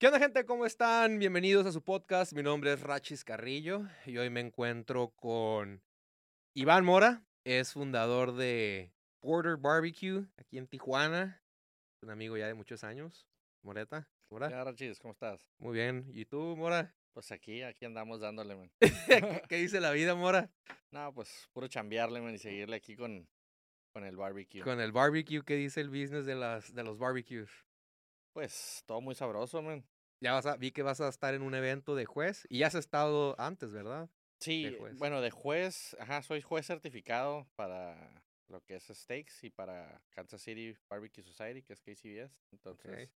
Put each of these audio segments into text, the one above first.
¿Qué onda, gente? ¿Cómo están? Bienvenidos a su podcast. Mi nombre es Rachis Carrillo y hoy me encuentro con Iván Mora. Es fundador de Porter Barbecue aquí en Tijuana. Un amigo ya de muchos años. Moreta, Mora. ¿Qué onda, Rachis? ¿Cómo estás? Muy bien. ¿Y tú, Mora? Pues aquí, aquí andamos dándole, man. ¿Qué, qué dice la vida, Mora? No, pues puro chambearle, man, y seguirle aquí con, con el barbecue. Con el barbecue, ¿qué dice el business de, las, de los barbecues? Pues todo muy sabroso, man. Ya vas a, vi que vas a estar en un evento de juez y ya has estado antes, ¿verdad? Sí, juez. bueno, de juez, ajá, soy juez certificado para lo que es steaks y para Kansas City Barbecue Society, que es KCBS. Entonces,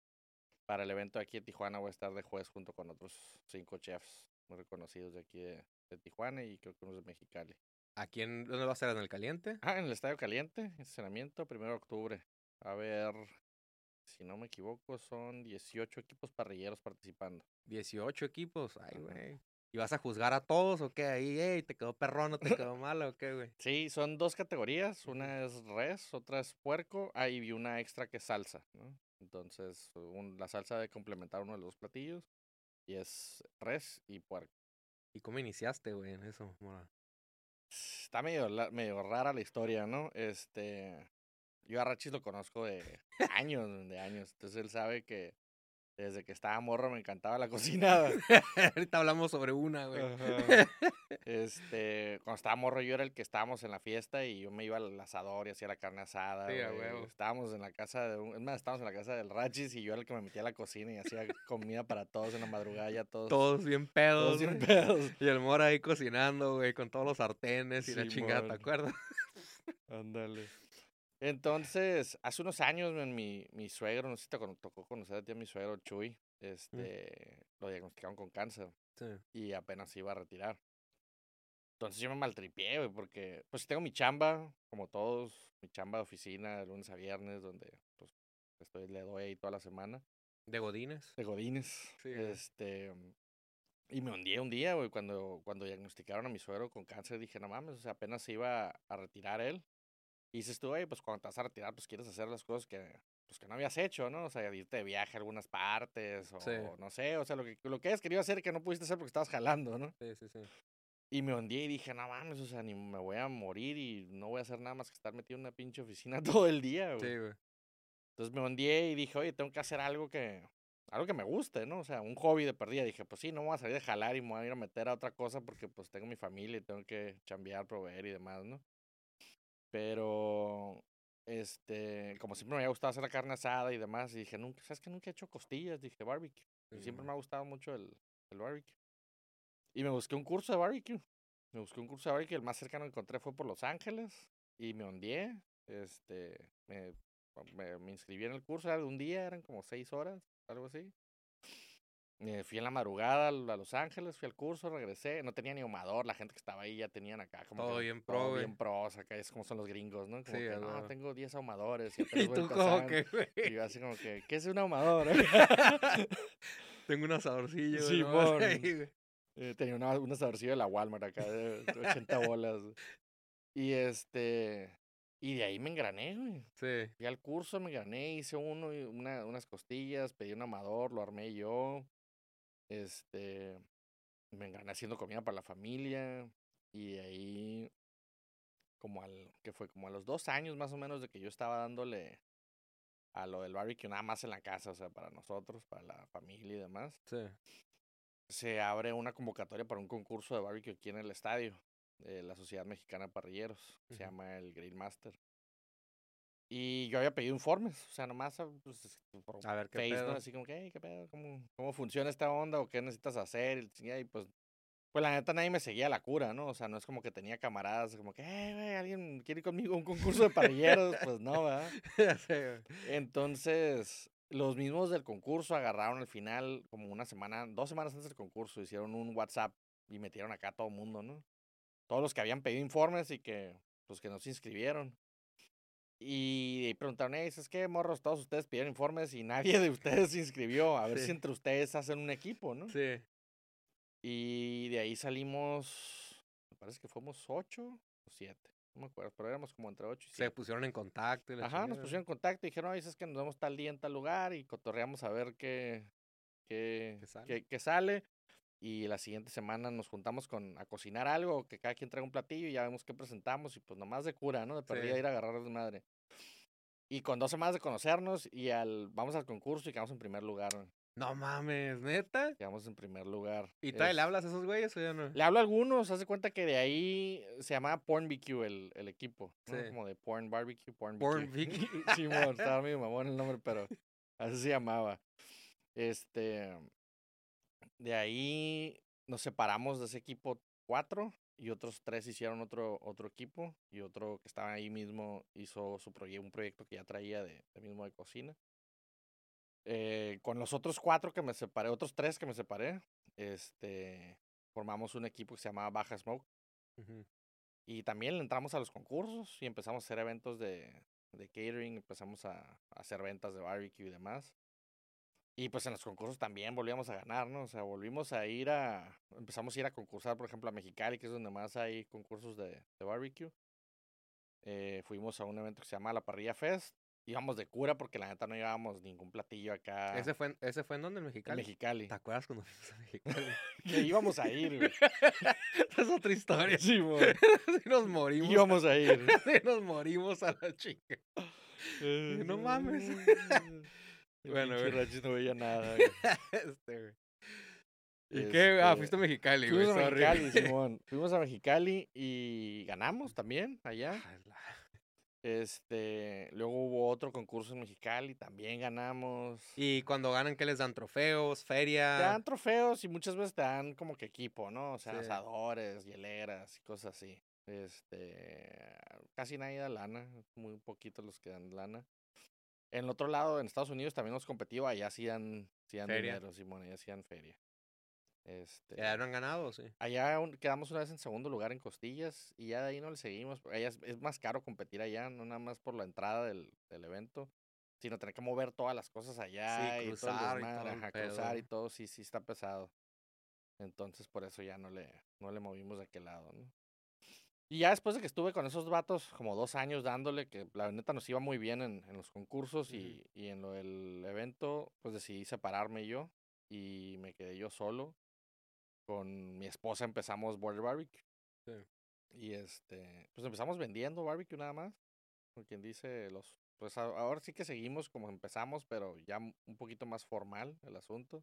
para el evento aquí en Tijuana voy a estar de juez junto con otros cinco chefs muy reconocidos de aquí de, de Tijuana y creo que unos de Mexicali. ¿Aquí en, dónde va a ser? ¿En el caliente? Ah, en el Estadio Caliente, estacionamiento, primero de octubre. A ver, si no me equivoco, son 18 equipos parrilleros participando. 18 equipos. Ay, güey. ¿Y vas a juzgar a todos o qué? Ahí, ey, ¿te quedó perrón o te quedó malo o qué, güey? Sí, son dos categorías, una es res, otra es puerco, ah, y una extra que es salsa, ¿no? Entonces, un- la salsa debe complementar uno de los platillos, y es res y puerco. ¿Y cómo iniciaste, güey, en eso, Mora? Está medio, la- medio rara la historia, ¿no? Este, yo a Rachis lo conozco de años, de años, entonces él sabe que desde que estaba morro me encantaba la cocinada. Ahorita hablamos sobre una, güey. Ajá. Este, cuando estaba morro yo era el que estábamos en la fiesta y yo me iba al asador y hacía la carne asada. Sí, güey. Estábamos en la casa de un, es más, estábamos en la casa del Rachis y yo era el que me metía a la cocina y hacía comida para todos en la madrugada ya todos. Todos bien pedos, todos bien pedos. Y el Mora ahí cocinando, güey, con todos los sartenes y la chingada, ¿te acuerdas? Ándale. Entonces, hace unos años, man, mi, mi suegro, no sé si te tocó conocer a ti a mi suegro Chuy, este, lo diagnosticaron con cáncer. Sí. y apenas se iba a retirar. Entonces yo me maltripié, güey, porque pues tengo mi chamba, como todos, mi chamba de oficina de lunes a viernes, donde pues estoy, le doy ahí toda la semana, ¿De Godines? de Godines. Sí, este, y me hundí un día, güey, cuando, cuando diagnosticaron a mi suegro con cáncer, dije, no mames, o sea, apenas se iba a retirar él. Y dices tú, güey, pues cuando te vas a retirar, pues quieres hacer las cosas que, pues, que no habías hecho, ¿no? O sea, irte de viaje a algunas partes, o Sí. no sé, o sea, lo que, lo que hayas querido hacer que no pudiste hacer porque estabas jalando, ¿no? Sí, sí, sí. Y me hundí y dije, no mames, o sea, ni me voy a morir y no voy a hacer nada más que estar metido en una pinche oficina todo el día, güey. Sí, güey. Entonces me hundí y dije, oye, tengo que hacer algo que, algo que me guste, ¿no? O sea, un hobby de perdida. Dije, pues sí, no me voy a salir de jalar y me voy a ir a meter a otra cosa porque pues tengo mi familia y tengo que chambear, proveer y demás, ¿no? Pero, este, como siempre me había gustado hacer la carne asada y demás, y dije, nunca, ¿sabes que Nunca he hecho costillas, dije, barbecue. Y siempre me ha gustado mucho el, el barbecue. Y me busqué un curso de barbecue. Me busqué un curso de barbecue. El más cercano que encontré fue por Los Ángeles. Y me hundí. Este, me, me, me inscribí en el curso. Era de un día, eran como seis horas, algo así. Me fui en la madrugada a Los Ángeles, fui al curso, regresé. No tenía ni ahumador. La gente que estaba ahí ya tenían acá como. Todo que bien pro, todo bien pros. Acá es como son los gringos, ¿no? Como Sí, que, no, tengo 10 ahumadores. Y, Y tú como empezando". que, güey, Y yo así como que, ¿qué es un ahumador? tengo un asadorcillo, ahí, güey. Eh, tenía una, un asadorcillo de la Walmart acá de 80 bolas. Y este. Y de ahí me engrané, güey. Sí. Fui al curso, me engrané, hice uno, una, unas costillas, pedí un amador, lo armé yo. Este. Me engrané haciendo comida para la familia. Y ahí. Como al. que fue? Como a los dos años más o menos de que yo estaba dándole a lo del barbecue nada más en la casa, o sea, para nosotros, para la familia y demás Sí. se abre una convocatoria para un concurso de barbecue aquí en el estadio de la Sociedad Mexicana de Parrilleros. Se Ujú. llama el Grill Master. Y yo había pedido informes, o sea, nomás ah, pues, es- por A ver qué Face, ¿no? pedo. Así como que, "Hey, ¿qué pedo? ¿Cómo, ¿Cómo funciona esta onda? ¿O qué necesitas hacer? Y, pues, pues la neta nadie me seguía la cura, ¿no? O sea, no es como que tenía camaradas, como que, hey, güey, ¿alguien quiere ir conmigo a un concurso de parrilleros? pues no, ¿verdad? Entonces, los mismos del concurso agarraron al final, como una semana, dos semanas antes del concurso, hicieron un WhatsApp y metieron acá a todo el mundo, ¿no? Todos los que habían pedido informes y que, pues, que no se inscribieron. Y preguntaron, hey, ¿es que morros? Todos ustedes pidieron informes y nadie de ustedes se inscribió. A ver Sí. si entre ustedes hacen un equipo, ¿no? Sí. Y de ahí salimos, me parece que fuimos ocho o siete. No me acuerdo, pero éramos como entre 8 y Se 7. pusieron en contacto. y Ajá, nos pusieron en contacto y dijeron, oye, es que nos vemos tal día en tal lugar y cotorreamos a ver qué, qué, ¿Qué sale? qué- qué sale. Y la siguiente semana nos juntamos con a cocinar algo, que cada quien traiga un platillo y ya vemos qué presentamos. Y pues nomás de cura, ¿no? De perdida Sí. ir a agarrar madre. Y con dos semanas de conocernos y al vamos al concurso y quedamos en primer lugar. güey. No mames, neta. Quedamos en primer lugar. ¿Y todavía le hablas a esos güeyes o ya no? Le hablo a algunos, hace cuenta que de ahí se llamaba Porn BQ el, el equipo. ¿no? Sí. Como de Porn Barbecue, Porn, Porn BQ. sí, estaba medio mamón el nombre, pero así se llamaba. Este. De ahí nos separamos de ese equipo cuatro y otros tres hicieron otro, otro equipo y otro que estaba ahí mismo hizo su proye- un proyecto que ya traía de, de mismo de cocina. Eh, con los otros cuatro que me separé, otros tres que me separé, este, formamos un equipo que se llamaba Baja Smoke. Y también entramos a los concursos y empezamos a hacer eventos de, de catering, empezamos a, a hacer ventas de barbecue y demás. Y pues en los concursos también volvíamos a ganar, ¿no? O sea, volvimos a ir a, empezamos a ir a concursar, por ejemplo, a Mexicali, que es donde más hay concursos de, de barbecue. Eh, fuimos a un evento que se llama La Parrilla Fest. Íbamos de cura porque la neta no llevábamos ningún platillo acá ¿Ese, fue, en- ¿Ese fue en dónde? ¿En en Mexicali? Mexicali. ¿Te acuerdas cuando fuimos a Mexicali? Que íbamos a ir, güey. es otra historia. Sí, nos morimos. íbamos a ir. Nos morimos a la chica. No mames. Bueno, güey. Rachis no veía nada. güey. Este, güey. ¿Y qué? Ah, Este, fuiste a Mexicali, güey. Fuimos a. Mexicali, Simón. Fuimos a Mexicali y ganamos también allá. La- Este, luego hubo otro concurso en Mexicali, también ganamos. Y cuando ganan, ¿qué les dan? ¿Trofeos? te ¿Feria? dan trofeos y muchas veces te dan como que equipo, ¿no? O sea, Sí. asadores, hieleras y cosas así. Este, casi nadie da lana, muy poquitos los que dan lana. En el otro lado, en Estados Unidos también hemos competido, allá sí sí dan Feria. dinero, Simón, allá sí dan feria. Este, ¿Ya no han ganado o sí? Allá un- quedamos una vez en segundo lugar en costillas y ya de ahí no le seguimos. Allá es, es más caro competir allá, no nada más por la entrada del, del evento, sino tener que mover todas las cosas allá y todo el cruzar y todo el ajá, cruzar y todo, sí, sí está pesado. Entonces por eso ya no le, no le movimos de aquel lado, ¿no? Y ya después de que estuve con esos vatos, como dos años dándole, que la neta nos iba muy bien en, en los concursos y, y en lo del evento, pues decidí separarme yo y me quedé yo solo. Con mi esposa empezamos Border Barbecue. Sí. Y este, pues empezamos vendiendo barbecue nada más. Como quien dice, los, pues ahora sí que seguimos como empezamos, pero ya un poquito más formal el asunto.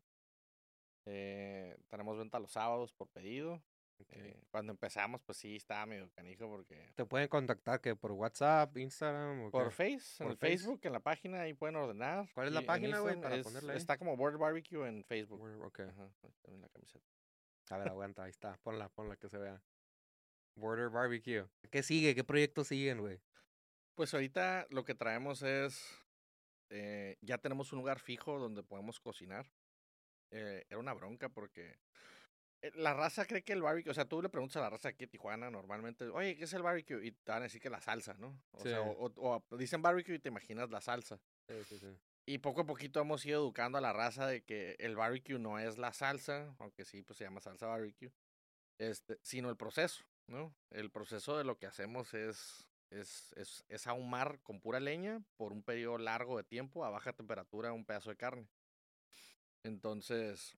Eh, tenemos venta los sábados por pedido. Eh, cuando empezamos, pues sí, estaba medio canijo porque... ¿Te pueden contactar que por WhatsApp, Instagram o Por? Face, en Por el Face. Facebook, en la página, ahí pueden ordenar. ¿Cuál es la y en página, güey, para es- ahí? Está como Border Barbecue en Facebook. Word- Ok. Ajá, en la camiseta. A ver, aguanta, ahí está. Ponla, ponla que se vea. Border Barbecue. ¿Qué sigue? ¿Qué proyectos siguen, güey? Pues ahorita lo que traemos es, eh, ya tenemos un lugar fijo donde podemos cocinar. Eh, era una bronca porque la raza cree que el barbecue, o sea, tú le preguntas a la raza aquí en Tijuana normalmente, oye, ¿qué es el barbecue? Y te van a decir que la salsa, ¿no? O sea, Sí. o, o- o dicen barbecue y te imaginas la salsa. Sí, sí, sí. Y poco a poquito hemos ido educando a la raza de que el barbecue no es la salsa, aunque sí, pues se llama salsa barbecue, este, sino el proceso, ¿no? El proceso de lo que hacemos es, es, es, es ahumar con pura leña por un periodo largo de tiempo a baja temperatura un pedazo de carne. Entonces,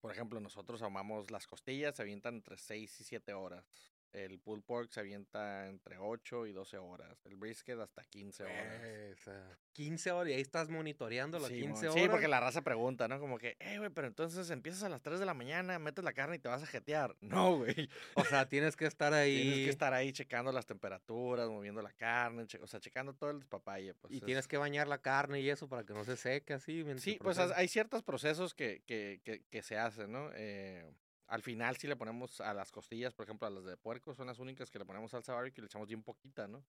por ejemplo, nosotros ahumamos las costillas, se avientan entre 6 y 7 horas. El pulled pork se avienta entre 8 y 12 horas. El brisket hasta 15 horas. Sea, 15 horas y ahí estás monitoreando las Sí, 15 mon. horas. Sí, porque la raza pregunta, ¿no? Como que, eh, güey, pero entonces empiezas a las 3 de la mañana, metes la carne y te vas a jetear. No, güey. O sea, tienes que estar ahí. Tienes que estar ahí checando las temperaturas, moviendo la carne, che- o sea, checando todo el despapalle. Pues, y es- tienes que bañar la carne y eso para que no se seque así. mientras Sí, pues hay ciertos procesos que, que, que, que se hacen, ¿no? Eh, al final sí le ponemos a las costillas, por ejemplo, a las de puerco, son las únicas que le ponemos salsa barbecue y le echamos bien poquita, ¿no?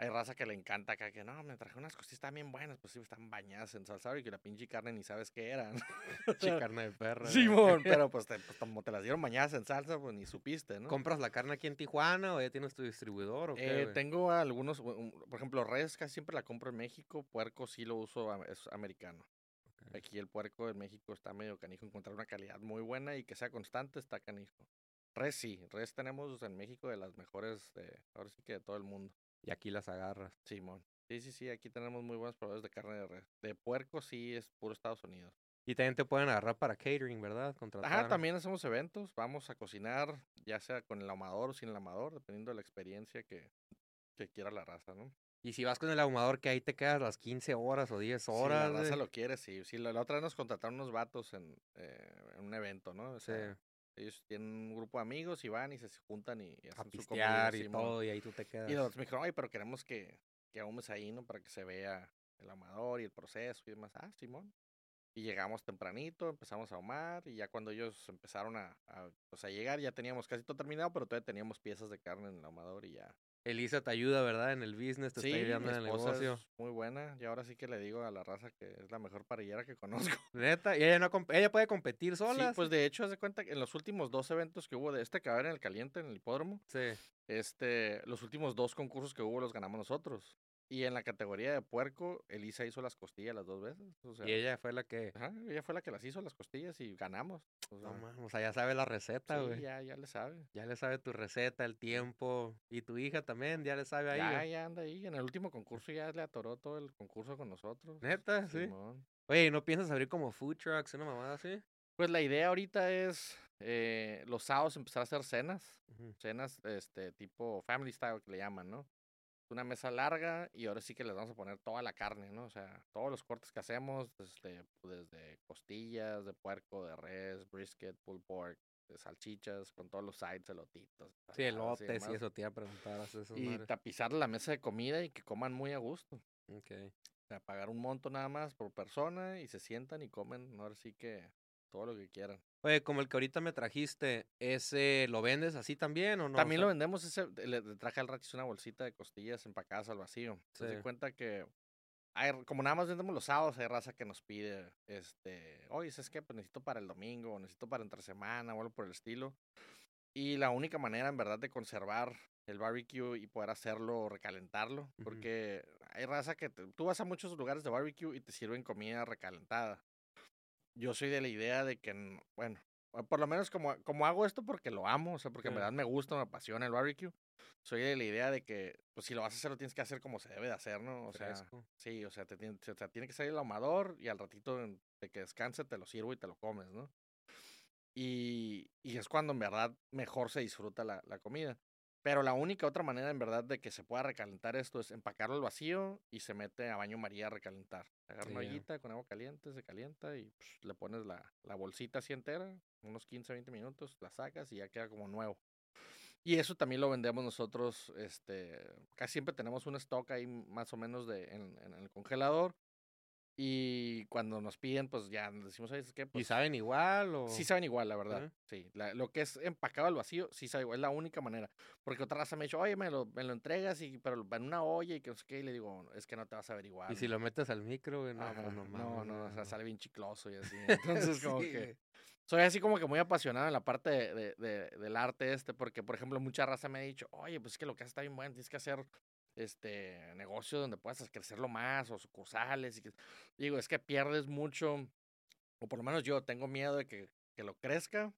Hay raza que le encanta acá, que no, me traje unas costillas bien buenas, pues sí, están bañadas en salsa barbecue y la pinche carne ni sabes qué eran. Che, carne de perro. Simón, pero pues, te- pues, como te las dieron bañadas en salsa, pues ni supiste, ¿no? ¿Compras la carne aquí en Tijuana o ya tienes tu distribuidor o qué? Eh, tengo algunos, por ejemplo, res casi siempre la compro en México, puerco sí lo uso, es americano. Aquí el puerco en México está medio canijo, encontrar una calidad muy buena y que sea constante está canijo. Res sí, res tenemos en México de las mejores, de, ahora sí que de todo el mundo. Y aquí las agarras. Simón. Sí, sí, sí, aquí tenemos muy buenos proveedores de carne de res. De puerco sí es puro Estados Unidos. Y también te pueden agarrar para catering, ¿verdad? Contratar. Ajá, también hacemos eventos, vamos a cocinar, ya sea con el ahumador o sin el ahumador, dependiendo de la experiencia que, que quiera la raza, ¿no? Y si vas con el ahumador, que ahí te quedas las 15 horas o 10 horas. Si la raza lo quiere, sí. sí la, la otra vez nos contrataron unos vatos en, eh, en un evento, ¿no? O Sí, sea, ellos tienen un grupo de amigos y van y se juntan y, y a hacen su comida. y todo, y ahí tú te quedas. Y los me dijeron, oye, pero queremos que, que ahumes ahí, ¿no? Para que se vea el ahumador y el proceso y demás. Ah, Simón. Y llegamos tempranito, empezamos a ahumar y ya cuando ellos empezaron a, a, pues, a llegar ya teníamos casi todo terminado, pero todavía teníamos piezas de carne en el ahumador y ya. Elisa te ayuda, ¿verdad? En el business, te Sí, está ayudando mi en el negocio. es muy buena y ahora sí que le digo a la raza que es la mejor parrillera que conozco. Neta, y ella, no ella puede competir sola. Sí, pues de hecho, haz de cuenta que en los últimos dos eventos que hubo de este haber en el caliente, en el hipódromo, Sí. este, los últimos dos concursos que hubo los ganamos nosotros. Y en la categoría de puerco, Elisa hizo las costillas las dos veces. O sea, Y ella fue la que. ajá, ella fue la que las hizo las costillas y ganamos. O sea, No, o sea, ya sabe la receta, sí, güey. ya, ya le sabe. Ya le sabe tu receta, el tiempo. Y tu hija también, ya le sabe ahí. ya, ya anda ahí. En el último concurso ya le atoró todo el concurso con nosotros. Neta, sí. Oye, ¿y no piensas abrir como food trucks, una mamada así? Pues la idea ahorita es eh, los sábados empezar a hacer cenas. Cenas este tipo family style que le llaman, ¿no? Una mesa larga y ahora sí que les vamos a poner toda la carne, ¿no? O sea, todos los cortes que hacemos, desde, desde costillas, de puerco, de res, brisket, pulled pork, de salchichas, con todos los sides, elotitos. Sí, elotes y eso te iba a preguntar. esas Y tapizar la mesa de comida y que coman muy a gusto. Ok. O sea, pagar un monto nada más por persona y se sientan y comen, ahora sí que todo lo que quieran. Oye, como el que ahorita me trajiste, ¿ese lo vendes así también o no? O También sea, lo vendemos, ese, le, traje al Rachis una bolsita de costillas empacadas al vacío. Se Sí. da cuenta que, hay, como nada más vendemos los sábados, hay raza que nos pide, este, oye, ¿sabes qué? Pues necesito para el domingo, o necesito para entre semana, o algo por el estilo. Y la única manera, en verdad, de conservar el barbecue y poder hacerlo, recalentarlo, porque hay raza que, te- tú vas a muchos lugares de barbecue y te sirven comida recalentada. Yo soy de la idea de que, bueno, por lo menos como, como hago esto porque lo amo, o sea, porque en verdad me gusta, me apasiona el barbecue. Soy de la idea de que, pues si lo vas a hacer, lo tienes que hacer como se debe de hacer, ¿no? O sea, sí, o sea, te tiene, o sea, tiene que salir el ahumador y al ratito de que descanse te lo sirvo y te lo comes, ¿no? Y, y es cuando en verdad mejor se disfruta la, la comida. Pero la única otra manera en verdad de que se pueda recalentar esto es empacarlo al vacío y se mete a baño María a recalentar. Agarra una ollita con agua caliente, se calienta y psh, le pones la, la bolsita así entera, unos 15, 20 minutos, la sacas y ya queda como nuevo. Y eso también lo vendemos nosotros, este, casi siempre tenemos un stock ahí más o menos de, en, en el congelador. Y cuando nos piden, pues ya decimos, ¿sabes qué? ¿Y Pues, saben igual o...? Sí saben igual, la verdad. Sí, la- lo que es empacado al vacío, sí sabe igual, es la única manera. Porque otra raza me ha dicho, oye, me lo, me lo entregas, y, pero en una olla y que no sé qué, y le digo, es que no te vas a ver igual. Y si lo metes al micro, güey, no, Ajá, pues no no, mames. no, o sea, no. sale bien chicloso y así. Entonces, como que soy así como que muy apasionado en la parte de, de- de- del arte este, porque, por ejemplo, mucha raza me ha dicho, oye, pues es que lo que haces está bien bueno, tienes que hacer este negocio donde puedas crecerlo más, o sucursales, y que... digo, es que pierdes mucho, o por lo menos yo tengo miedo de que, que lo crezca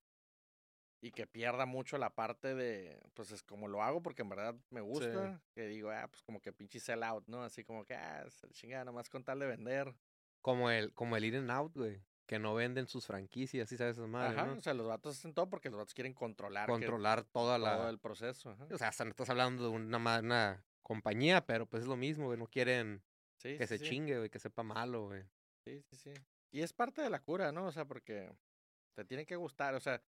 y que pierda mucho la parte de, pues es como lo hago porque en verdad me gusta, que digo, ah, pues como que pinche sell out, ¿no? Así como que, ah, chingada, nomás con tal de vender. Como el, como el In and Out, güey. Que no venden sus franquicias, ¿sí sabes esas madres, Ajá, no? o sea, los vatos hacen todo porque los vatos quieren controlar que- Controlar toda la... todo el proceso. Ajá. O sea, hasta no estás hablando de una, una compañía, pero pues es lo mismo, güey. No quieren Sí, que sí, se sí. chingue, güey, que sepa malo, güey. Sí, sí, sí. Y es parte de la cura, ¿no? O sea, porque te tiene que gustar. O sea,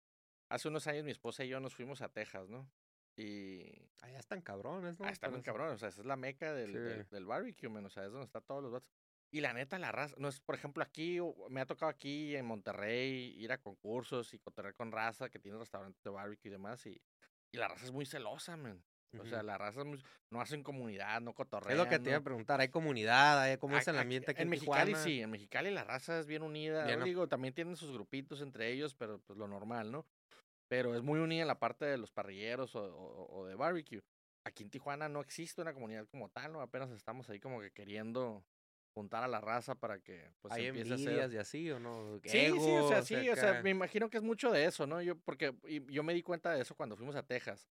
hace unos años mi esposa y yo nos fuimos a Texas, ¿no? Y Allá están cabrones, ¿no? ah, está bien Parece. cabrón. O sea, esa es la meca del, del, barbecue, man. O sea, es donde están todos los vatos. Y la neta, la raza, no es, por ejemplo, aquí, me ha tocado aquí en Monterrey ir a concursos y cotorrear con raza que tiene restaurantes de barbecue y demás. Y, y la raza es muy celosa, man. O sea, Ujú. la raza es muy- no hacen comunidad, no cotorrean. Es lo que te iba a preguntar. ¿Hay comunidad? ¿Hay, ¿Cómo es el ambiente aquí en, en Mexicali Tijuana? sí, en Mexicali la raza es bien unida. Bien, ¿no? Digo, también tienen sus grupitos entre ellos, pero pues lo normal, ¿no? Pero es muy unida en la parte de los parrilleros o, o- o de barbecue. Aquí en Tijuana no existe una comunidad como tal, ¿no? Apenas estamos ahí como que queriendo juntar a la raza para que pues ¿Hay empiece a ser... y así o no? Sí, sí, o sea, sí, o sea, acá. me imagino que es mucho de eso, ¿no? Yo, porque y yo me di cuenta de eso cuando fuimos a Texas.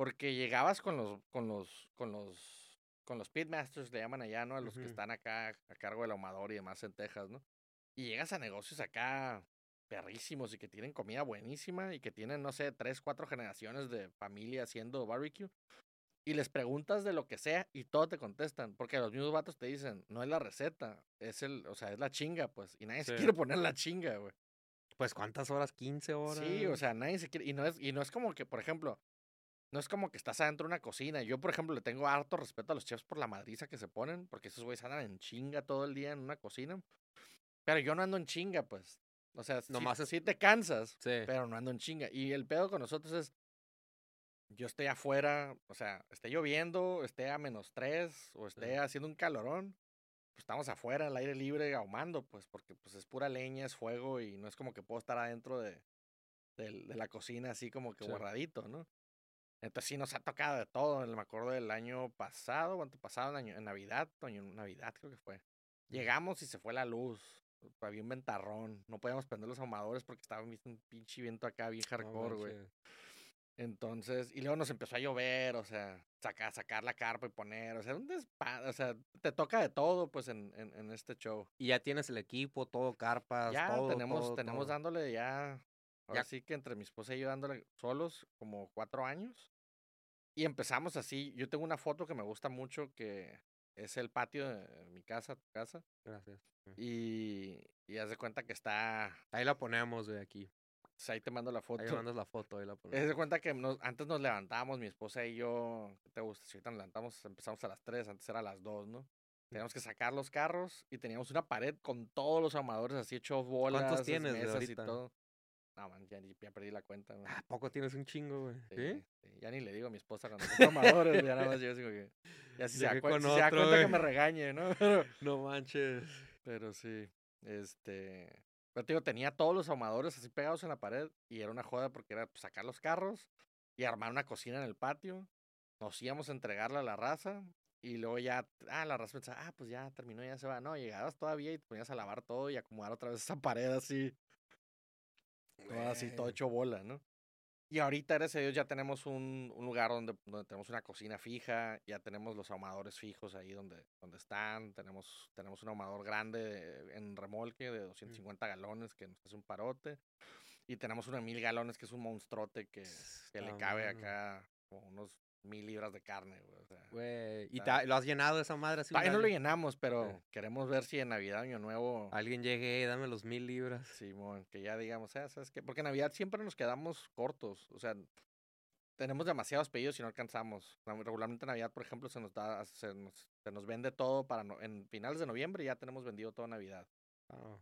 Porque llegabas con los, con los, con los, con los pitmasters, le llaman allá, ¿no? A los que Ujú. están acá a cargo del ahumador y demás en Texas, ¿no? Y llegas a negocios acá perrísimos y que tienen comida buenísima y que tienen, no sé, tres, cuatro generaciones de familia haciendo barbecue. Y les preguntas de lo que sea y todo te contestan. Porque los mismos vatos te dicen, no es la receta, es el, o sea, es la chinga, pues. Y nadie se Sí. quiere poner la chinga, güey. Pues, ¿cuántas horas? ¿15 horas? Sí, o sea, nadie se quiere. Y no es, y no es como que, por ejemplo, no es como que estás adentro de una cocina. Yo, por ejemplo, le tengo harto respeto a los chefs por la madriza que se ponen, porque esos güeyes andan en chinga todo el día en una cocina. Pero yo no ando en chinga, pues. O sea, sí- Nomás es- sí te cansas, Sí. pero no ando en chinga. Y el pedo con nosotros es, yo estoy afuera, o sea, esté lloviendo, esté a menos tres, o esté haciendo un calorón, pues estamos afuera, al aire libre, ahumando, pues, porque pues es pura leña, es fuego, y no es como que puedo estar adentro de, del- de la cocina así como que Sí. guardadito, ¿no? Entonces sí nos ha tocado de todo. Me acuerdo del año pasado, o antepasado, en, año- en Navidad, año, Navidad creo que fue. Llegamos y se fue la luz. Había un ventarrón. No podíamos prender los ahumadores porque estaba un pinche viento acá bien hardcore, güey. Entonces, y luego nos empezó a llover, o sea, sacar, sacar la carpa y poner, o sea, un despa, o sea, te toca de todo, pues, en, en, en este show. Y ya tienes el equipo, todo, carpas, Ya todo. tenemos, todo, tenemos todo. dándole ya, ahora Ya- sí que entre mi esposa y yo dándole solos como cuatro años. Y empezamos así, yo tengo una foto que me gusta mucho que es el patio de mi casa, tu casa, Gracias. Mm. y, y haz de cuenta que está, Ahí la ponemos, güey, aquí. pues, ahí te mando la foto. Ahí mandas la foto, ahí la Haz ponemos. de cuenta que nos- antes nos levantábamos, mi esposa y yo, ¿qué te gusta? Si ahorita nos levantamos, empezamos a las 3, antes era a las 2, ¿no? Teníamos que sacar los carros y teníamos una pared con todos los amadores así hechos bolas. ¿Cuántos tienes, mesas y ahorita? todo. No, man, ya, ya perdí la cuenta. man. ¿A poco tienes un chingo, güey? Sí, ¿Sí? sí, Ya ni le digo a mi esposa cuando compro amadores, ya nada más yo como que. Ya si se da, se otro, cuenta que me regañe, ¿no? Pero, No manches. pero sí, este. Pero te digo, tenía todos los ahumadores así pegados en la pared y era una joda porque era pues, sacar los carros y armar una cocina en el patio. Nos íbamos a entregarla a la raza y luego ya, ah, la raza pensaba, ah, pues ya terminó, ya se va. No, llegabas todavía y te ponías a lavar todo y acomodar otra vez esa pared así, todo así, todo hecho bola, ¿no? Y ahorita, gracias a Dios, ya tenemos un, un lugar donde, donde tenemos una cocina fija, ya tenemos los ahumadores fijos ahí donde, donde están, tenemos, tenemos un ahumador grande en remolque de 250 galones que nos hace un parote, y tenemos de mil galones que es un monstruote que, que le cabe acá como unos mil libras de carne, güey. O sea, Güey. ¿Y lo has llenado de esa madre así? todavía no lo llenamos, pero Sí. queremos ver si en Navidad, Año Nuevo, Alguien llegue, dame los mil libras. Simón, que ya digamos, "Ah, ¿sabes qué? Porque en Navidad siempre nos quedamos cortos, o sea, tenemos demasiados pedidos y no alcanzamos. Regularmente en Navidad, por ejemplo, se nos da, se nos, se nos vende todo para no- en finales de noviembre ya tenemos vendido toda Navidad. Ah.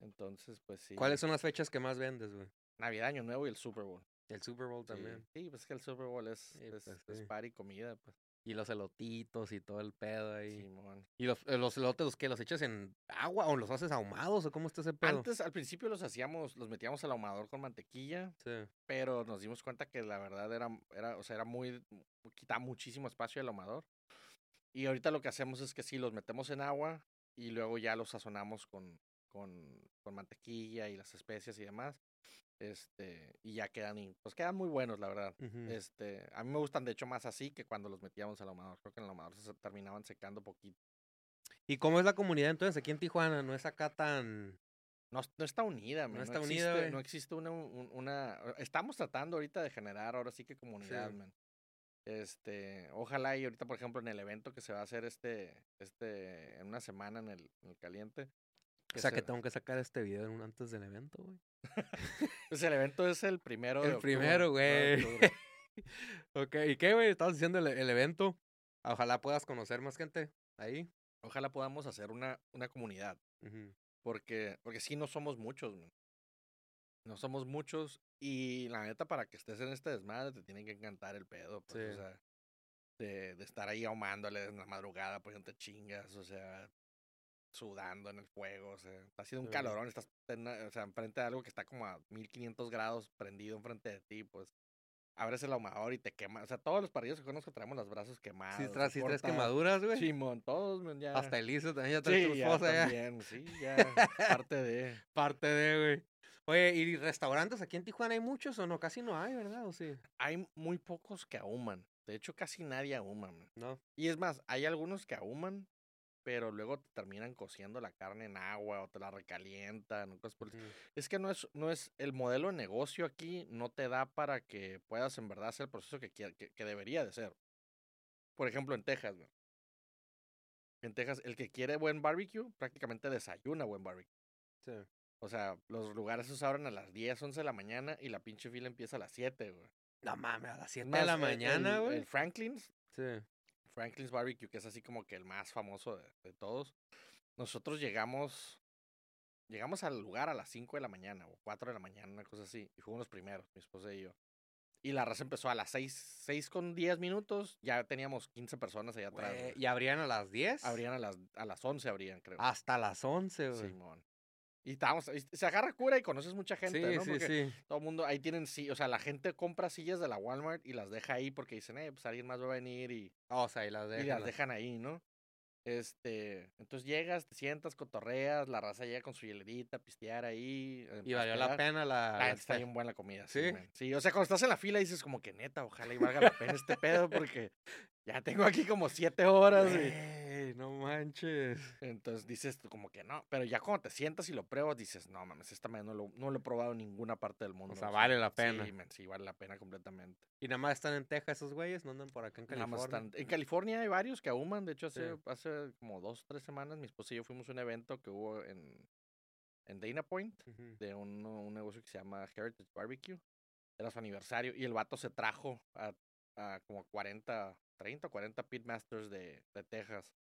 Entonces, pues sí. ¿Cuáles son las fechas que más vendes, güey? Navidad, Año Nuevo y el Super Bowl. El Super Bowl también. Sí, pues es que el Super Bowl es, Sí, es, pues, es sí. party comida, pues. Y los elotitos y todo el pedo ahí. Simón. ¿Y los, eh, los elotes los que los echas en agua o los haces ahumados o cómo está ese pedo? Antes, al principio los hacíamos, los metíamos al ahumador con mantequilla, Sí. pero nos dimos cuenta que la verdad era, era o sea, era muy, quitaba muchísimo espacio el ahumador. Y ahorita lo que hacemos es que sí, los metemos en agua y luego ya los sazonamos con, con, con mantequilla y las especias y demás. Este, y ya quedan, y, pues quedan muy buenos, la verdad. Este, a mí me gustan de hecho más así que cuando los metíamos al ahumador. Creo que en el ahumador se terminaban secando poquito. ¿Y cómo es la comunidad entonces aquí en Tijuana? ¿No es acá tan...? No, no está unida, No man, está unida, existe, no existe una, un- una, estamos tratando ahorita de generar ahora sí que comunidad, Sí. man. Este, ojalá y ahorita, por ejemplo, en el evento que se va a hacer este, este, en una semana en el, en el caliente. O sea, que tengo que sacar este video antes del evento, güey. Pues el evento es el primero. El primero, güey. ok, ¿y qué, güey? Estabas diciendo el, el evento. Ojalá puedas conocer más gente ahí. Ojalá podamos hacer una, una comunidad. Porque, porque sí no somos muchos, man. No somos muchos. Y la neta, para que estés en este desmadre, te tiene que encantar el pedo. Pues, Sí. O sea, de, de estar ahí ahumándole en la madrugada, poniéndote chingas, o sea, sudando en el fuego, o sea, está haciendo un calorón, estás en, o sea, enfrente de algo que está como a 1500 grados prendido enfrente de ti, pues. Abres el ahumador y te quema. O sea, todos los parrillos que conozco traemos los brazos quemados. Sí, traes corta- quemaduras, güey. Simón, todos, man, ya. Hasta Elisa también ya trae Sí, tu esposa ya. también, sí, ya, parte de... Parte de, güey. Oye, ¿y restaurantes aquí en Tijuana hay muchos o no? Casi no hay, ¿verdad? ¿O sí? Hay muy pocos que ahuman. De hecho, casi nadie ahuma, man. No. Y es más, hay algunos que ahuman, pero luego te terminan cociendo la carne en agua o te la recalientan. cosas por el-. Es que no es, no es el modelo de negocio aquí, no te da para que puedas en verdad hacer el proceso que, que, que debería de ser. Por ejemplo, en Texas. En Texas, el que quiere buen barbecue prácticamente desayuna buen barbecue. Sí. O sea, los lugares se abren a las 10, 11 de la mañana y la pinche fila empieza a las 7, güey. No mames, a las Es 7 más, de la el- mañana, el- güey. El Franklin's, Sí. Franklin's Barbecue, que es así como que el más famoso de, de todos. Nosotros llegamos, llegamos al lugar a las 5 de la mañana o 4 de la mañana, una cosa así. Y fuimos los primeros, mi esposa y yo. Y la raza empezó a las 6, 6 con 10 minutos. Ya teníamos 15 personas allá atrás. Güey. ¿Y abrían a las 10? Abrían a las, a las 11, abrían, creo. Hasta las 11, güey. Simón. Y estábamos, y se agarra cura y conoces mucha gente, sí, ¿no? sí, Porque sí. todo el mundo, ahí tienen, sí, o sea, la gente compra sillas de la Walmart y las deja ahí porque dicen, eh, pues alguien más va a venir y, O sea, y las y dejan. las dejan ahí, ¿no? Este, entonces llegas, te sientas, cotorreas, la raza llega con su hielerita, pistear ahí. eh, Y valió la pena la... La la está bien buena la comida, sí. ¿Sí? Sí, o sea, cuando estás en la fila dices como que neta, ojalá y valga la pena este pedo porque ya tengo aquí como siete horas y Güey, no manches. entonces dices tú como que no, pero ya cuando te sientas y lo pruebas dices, no mames, esta madre no lo, no lo he probado en ninguna parte del mundo. sea, vale la pena. Sí, man, sí, vale la pena completamente. ¿Y nada más están en Texas esos güeyes? ¿No andan por acá en Nada más California? están- en California hay varios que ahuman, de hecho hace, Sí. hace como dos, tres semanas mi esposa y yo fuimos a un evento que hubo en, en Dana Point de un, un negocio que se llama Heritage Barbecue. Era su aniversario y el vato se trajo a, a como 40, 30 o 40 pitmasters de, de Texas.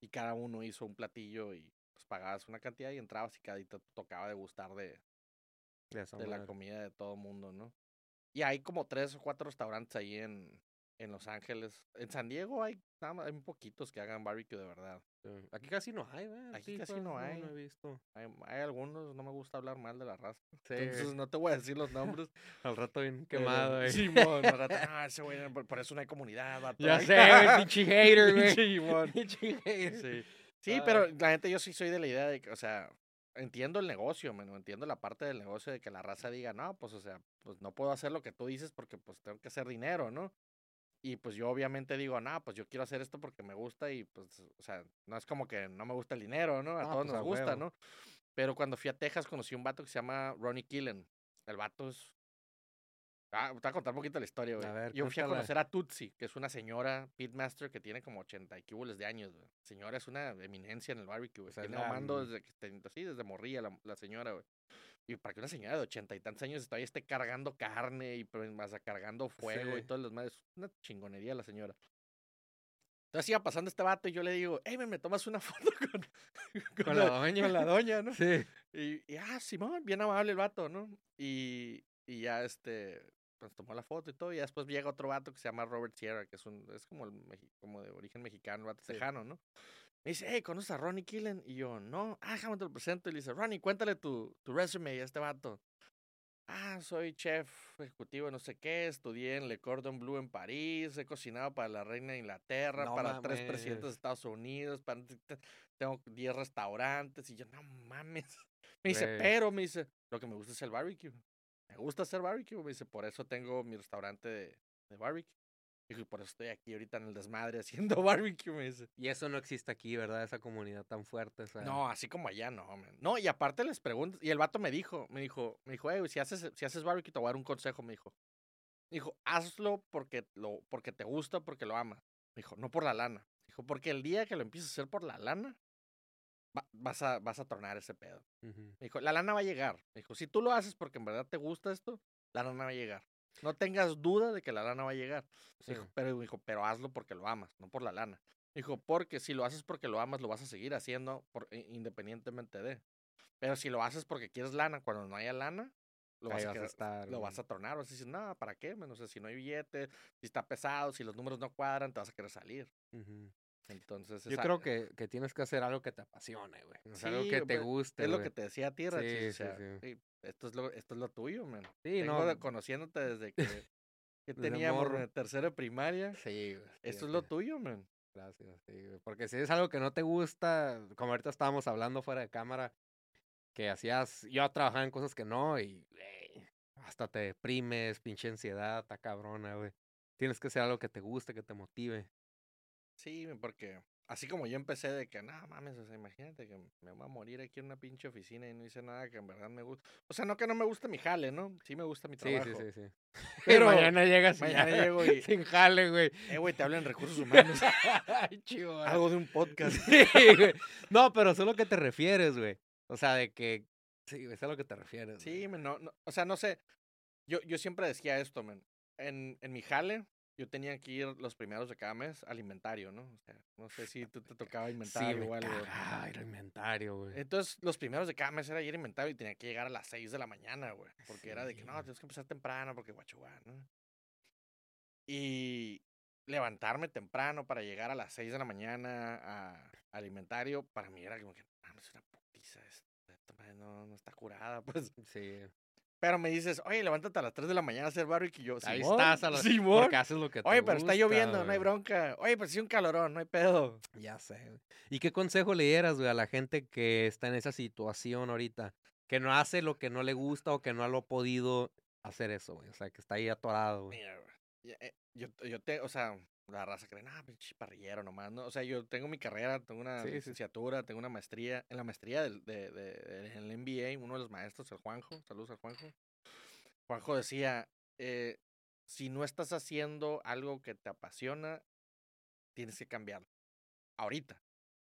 Y cada uno hizo un platillo y pues pagabas una cantidad y entrabas y cada día te tocaba degustar de, De la comida de todo mundo, ¿no? Y hay como tres o cuatro restaurantes ahí en, en Los Ángeles. En San Diego hay nada más, hay poquitos que hagan barbecue de verdad. Sí. Aquí casi no hay, güey. Aquí Sí, casi pues, no hay. No he visto. Hay, hay algunos, no me gusta hablar mal de la raza. Sí, Entonces no te voy a decir los nombres. al rato bien quemado, güey. Simón, al rato, "Ah, ese güey, por, por eso no hay comunidad, vato". Ya sé, pinche hater, güey. Simón. Pinche hater. Sí, sí pero la gente yo sí soy de la idea de que, o sea, entiendo el negocio, man, entiendo la parte del negocio de que la raza diga, no, pues, o sea, pues no puedo hacer lo que tú dices porque pues tengo que hacer dinero, ¿no? Y pues yo obviamente digo, no, pues yo quiero hacer esto porque me gusta y pues, o sea, no es como que no me gusta el dinero, ¿no? A todos pues, nos a gusta, huevo. ¿no? Pero cuando fui a Texas conocí un vato que se llama Ronnie Killen. El vato es... Ah, te voy a contar un poquito la historia, güey. A ver, Yo fui a conocer a Tutsi, que es una señora pitmaster que tiene como 80 y cuboles de años, güey. Señora es una eminencia en el barbecue, güey. sea, es Tiene la, desde sí, desde morría la, la señora, güey. Y para que una señora de ochenta y tantos años todavía esté cargando carne y pues, más cargando fuego y Sí. todo lo demás, es una chingonería la señora. Entonces iba pasando este vato y yo le digo, hey, me tomas una foto con, Con la doña. con la doña, ¿no? Sí. Y, y, ah, Simón, bien amable el vato, ¿no? Y, y ya este, pues tomó la foto y todo, y después llega otro vato que se llama Robert Sierra, que es un, es como el como de origen mexicano, vato Sí. tejano, ¿no? Me dice, hey, ¿conoces a Ronnie Killen? Y yo, no, ah, déjame te lo presento. Y le dice, Ronnie, cuéntale tu, tu resume a este vato. Ah, soy chef ejecutivo de no sé qué, estudié en Le Cordon Bleu en París, he cocinado para la reina de Inglaterra, No para tres presidentes de. Estados Unidos, para, tengo 10 restaurantes. Y yo, no mames. Me dice, pero, me dice, lo que me gusta es el barbecue. Me gusta hacer barbecue. Me dice, por eso tengo mi restaurante de, de barbecue. Dijo, y por eso estoy aquí ahorita en el desmadre haciendo barbecue, me dice. Y eso no existe aquí, ¿verdad? Esa comunidad tan fuerte. o sea, No, así como allá, no, man. No, y aparte les preguntas, y el vato me dijo, me dijo, me dijo, hey, si haces, si haces barbecue, te voy a dar un consejo, me dijo. Me dijo, hazlo porque, lo, porque te gusta, porque lo amas. Me dijo, no por la lana. Dijo, porque el día que lo empieces a hacer por la lana, va- vas, a, vas a tronar ese pedo. Me dijo, la lana va a llegar. Me dijo, si tú lo haces porque en verdad te gusta esto, la lana va a llegar. No tengas duda de que la lana va a llegar. Sí. Dijo, pero, dijo, pero hazlo porque lo amas, no por la lana. Dijo, porque si lo haces porque lo amas, lo vas a seguir haciendo por, independientemente de. Pero si lo haces porque quieres lana, cuando no haya lana, lo vas a, vas a estar, lo vas a tronar. Vas a decir, no, ¿para qué? men? O sea, si no hay billete, si está pesado, si los números no cuadran, te vas a querer salir. Ujú. Entonces, Yo esa- creo que, que tienes que hacer algo que te apasione, güey. O sea, algo Sí, que te guste, es lo que te decía a ti, Rachis, Sí, o sí, sea, sí. sí, esto, es lo, esto es lo tuyo, man. Sí, Tengo no. conociéndote desde que, que Desde teníamos morro. de primaria. Sí, güey. Esto es lo tuyo, man. Gracias, sí, güey. Porque si es algo que no te gusta, como ahorita estábamos hablando fuera de cámara, que hacías, yo trabajaba en cosas que no y güey, hasta te deprimes, pinche ansiedad, está cabrona, güey. Tienes que hacer algo que te guste, que te motive. Sí, porque así como yo empecé de que, no mames, o sea, imagínate que me voy a morir aquí en una pinche oficina y no hice nada que en verdad me gusta. O sea, no que no me guste mi jale, ¿no? Sí me gusta mi trabajo. sí, sí, sí. Pero mañana llegas mañana ya, llego y- sin jale, güey. Eh, güey, te hablan recursos humanos. Ay, chivo. Algo de un podcast. Sí, güey. No, pero sé a lo que te refieres, güey. O sea, de que. Sí, sé a lo que te refieres. Sí, güey. no, no, o sea, no sé. Yo, yo siempre decía esto, men. En, en mi jale, yo tenía que ir los primeros de cada mes al inventario, ¿no? O sea, no sé si tú te tocaba Sí, inventario me o algo. ir al inventario, güey. Entonces, los primeros de cada mes era ir a inventario y tenía que llegar a las 6 de la mañana, güey. Porque era de que Sí, no, tienes que empezar temprano porque guachuá, ¿no? Y levantarme temprano para llegar a las 6 de la mañana a, al inventario, para mí era como que, no, es una putiza, esto, esta no, no está curada, pues. Sí. Pero me dices, oye, levántate a las 3 de la mañana a hacer barbecue. Y yo, Ahí "Simón, estás a las. Simón". Porque haces lo que te Oye, pero está lloviendo, no hay bronca. Oye, pero sí un calorón, no hay pedo. Ya sé. güey. ¿Y qué consejo le dieras, güey, a la gente que está en esa situación ahorita? Que no hace lo que no le gusta o que no lo ha podido hacer eso, güey. O sea, que está ahí atorado, güey. Mira, güey, ya, eh, yo, yo te, o sea, la raza cree, ah, pinche parrillero nomás, ¿no? O sea, yo tengo mi carrera, tengo una Sí, sí. licenciatura, tengo una maestría. En la maestría del, de, de, de- en el MBA, uno de los maestros, el Juanjo, saludos al Juanjo. Juanjo decía, eh, si no estás haciendo algo que te apasiona, tienes que cambiarlo. Ahorita.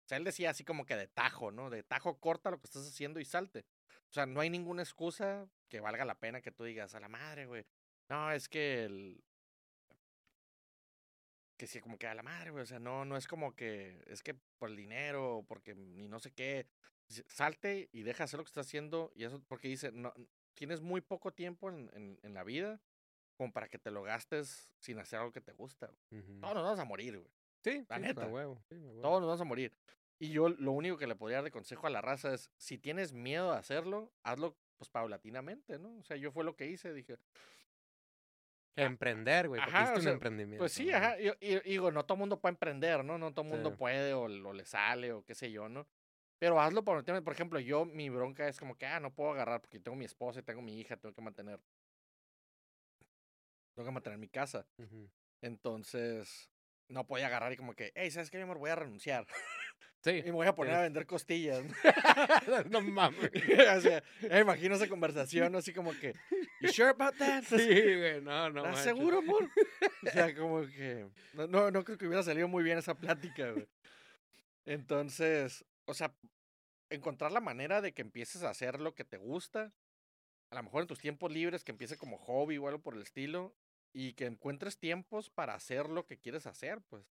O sea, él decía así como que de tajo, ¿no? De tajo corta lo que estás haciendo y salte. O sea, no hay ninguna excusa que valga la pena que tú digas, a la madre, güey. No, es que el... Que sí, como que a la madre, güey. O sea, no, no es como que... Es que por el dinero, porque ni no sé qué. Salte y deja hacer lo que estás haciendo. Y eso porque dice, no, tienes muy poco tiempo en, en, en la vida como para que te lo gastes sin hacer algo que te gusta. güey. Ujú. Todos nos vamos a morir, güey. Sí, la sí, neta. Huevo. sí, huevo. Todos nos vamos a morir. Y yo lo único que le podría dar de consejo a la raza es, si tienes miedo a hacerlo, hazlo pues paulatinamente, ¿no? O sea, yo fue lo que hice, dije, Emprender, güey. Porque Ajá, o un emprendimiento. pues sí, güey. ajá, y, y- digo, no todo mundo puede emprender, ¿no? No todo mundo Sí. puede o, o le sale o qué sé yo, ¿no? Pero hazlo paulatinamente. Por ejemplo, yo, mi bronca es como que, ah, no puedo agarrar porque tengo mi esposa y tengo mi hija, tengo que mantener, tengo que mantener mi casa. Entonces, no podía agarrar y como que, hey, ¿sabes qué, mi amor? Voy a renunciar. Sí. Y me voy a poner Sí. a vender costillas. no mames. o sea, me imagino esa conversación así como que, ¿You sure about that? Sí, güey. No, no. ¿Estás seguro, amor? O sea, como que, no, no, no creo que hubiera salido muy bien esa plática, güey. Entonces, o sea, encontrar la manera de que empieces a hacer lo que te gusta, a lo mejor en tus tiempos libres, que empiece como hobby o algo por el estilo, y que encuentres tiempos para hacer lo que quieres hacer, pues.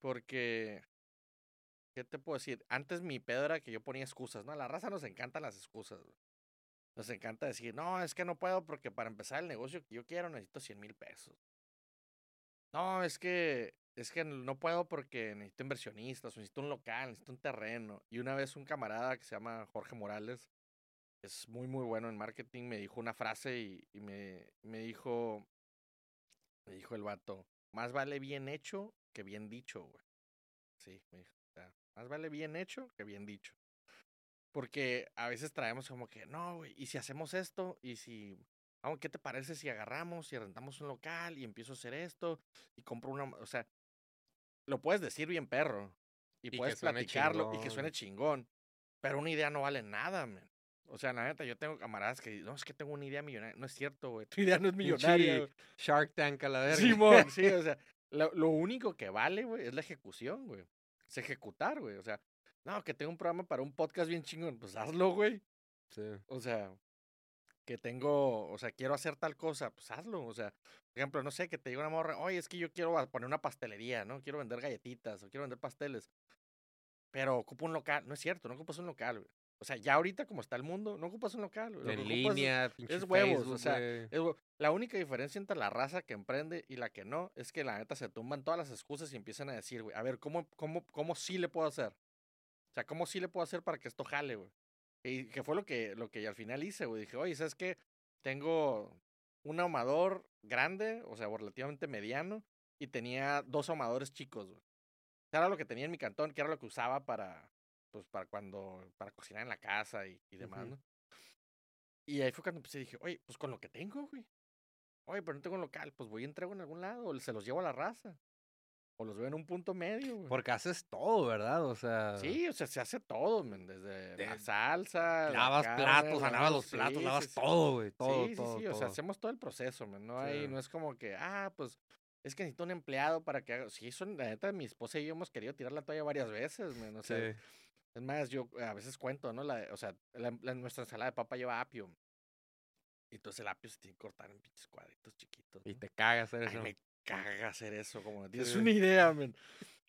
Porque, ¿qué te puedo decir? Antes mi pedo era que yo ponía excusas, ¿no? A la raza nos encantan las excusas. Nos encanta decir, no, es que no puedo porque para empezar el negocio que yo quiero necesito 100 mil pesos. No, es que, es que no puedo porque necesito inversionistas, necesito un local, necesito un terreno. Y una vez un camarada que se llama Jorge Morales, es muy, muy bueno en marketing, me dijo una frase y, me, me dijo, me dijo el vato, más vale bien hecho que bien dicho, güey. Sí, me dijo, más vale bien hecho que bien dicho. Porque a veces traemos como que, no, güey, ¿y si hacemos esto? ¿Y si, qué te parece si agarramos y rentamos un local y empiezo a hacer esto y compro una, o sea, lo puedes decir bien perro y, Y puedes platicarlo y que chingón. suene chingón, pero una idea no vale nada, man. O sea, la neta, yo tengo camaradas que no, es que tengo una idea millonaria. No es cierto, güey. Tu idea no es millonaria. Shark Tank a la verga. Simón, sí, o sea, lo, lo único que vale, güey, es la ejecución, güey. Es ejecutar, güey. O sea, no, que tengo un programa para un podcast bien chingón, pues hazlo, güey. Sí. O sea, que tengo, o sea, quiero hacer tal cosa, pues hazlo. O sea, por ejemplo, no sé, que te diga una morra, oye, es que yo quiero a- poner una pastelería, ¿no? Quiero vender galletitas o quiero vender pasteles. Pero ocupo un local. No es cierto, no ocupas un local, güey. O sea, ya ahorita como está el mundo, no ocupas un local. Lo En es- línea, pinche es huevos, o sea, es la única diferencia entre la raza que emprende y la que no es que la neta se tumban todas las excusas y empiezan a decir, güey, a ver, ¿cómo, cómo, ¿cómo sí le puedo hacer? O sea, ¿cómo sí le puedo hacer para que esto jale, güey? Y que fue lo que, lo que al final hice, güey. Dije, oye, ¿sabes qué? Tengo un ahumador grande, o sea, relativamente mediano, y tenía dos ahumadores chicos, güey. Era lo que tenía en mi cantón, que era lo que usaba para, pues, para cuando, para cocinar en la casa y, y demás, Ujú. ¿no? Y ahí fue cuando empecé, dije, oye, pues con lo que tengo, güey. Oye, pero no tengo un local, pues voy y entrego en algún lado, o se los llevo a la raza. o los veo en un punto medio, güey. Porque haces todo, ¿verdad? O sea. Sí, o sea, se hace todo, men, desde la De- salsa. la Lavas carne, platos, lavas los sí, platos, sí, lavas sí. todo, güey. Todo, sí, todo, sí, sí, o sea, todo. hacemos todo el proceso, men, no hay, Sí. no es como que, ah, pues, es que necesito un empleado para que haga, sí, son, la neta, mi esposa y yo hemos querido tirar la toalla varias veces, men, o sea, Sí. Es más, yo a veces cuento, ¿no? La, o sea, la- la- nuestra ensalada de papa lleva apio, y entonces el apio se tiene que cortar en pinches cuadritos chiquitos, Y ¿no? te cagas hacer Ay, eso. me caga hacer eso, como no tienes Sí. una idea, men.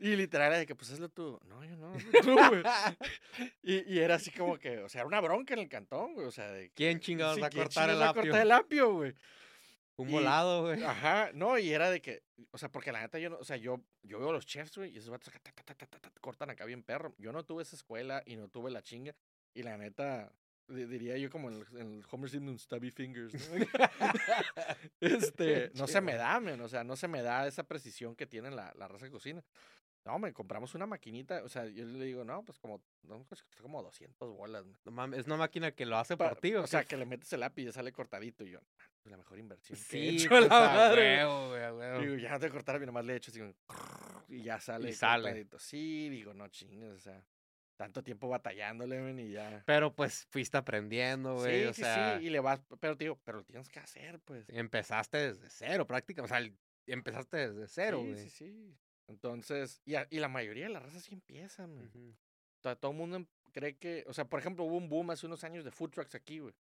Y literal era de que, pues hazlo tú. No, yo no, tú, güey. Y, y era así como que, o sea, era una bronca en el cantón, güey. O sea, de ¿Quién chingados sí, va a ¿quién cortar el chingados va a apio? cortar el apio, güey? Un y- volado, güey. Ajá, no, y era de que, o sea, porque la neta yo no, o sea, yo, yo veo a los chefs, güey, y esos vatos acá, ta, ta, ta, ta, ta, ta, cortan acá bien perro. Yo no tuve esa escuela y no tuve la chinga. Y la neta, di- diría yo como en el, el Homer Simpson Stubby Fingers, ¿no? este, no se me da, men, o sea, no se me da esa precisión que tiene la, la raza de cocina. No, me compramos una maquinita, o sea, yo le digo, no, pues como, no, pues como 200 bolas, men. No mames, es una máquina que lo hace Pa- por ti, o sea, qué? que le metes el lápiz y ya sale cortadito. Y yo, "Ah, pues la mejor inversión que he Sí, hecho, pues, la madre". huevo, huevo. Digo, ya no te voy a cortar, nomás le echo así como, y ya sale. sale. cortadito. Sí, digo, no chingues, o sea, tanto tiempo batallándole, y ya. Pero pues fuiste aprendiendo, güey. sí, o sí, sea, sí, y le vas, pero te digo, pero lo tienes que hacer, pues. empezaste desde cero, prácticamente. O sea, empezaste desde cero, sí, güey. sí, sí. Entonces, y, a- y la mayoría de las razas sí. Ujú, O sea, todo el mundo em- cree que, o sea, por ejemplo, hubo un boom hace unos años de food trucks aquí, güey.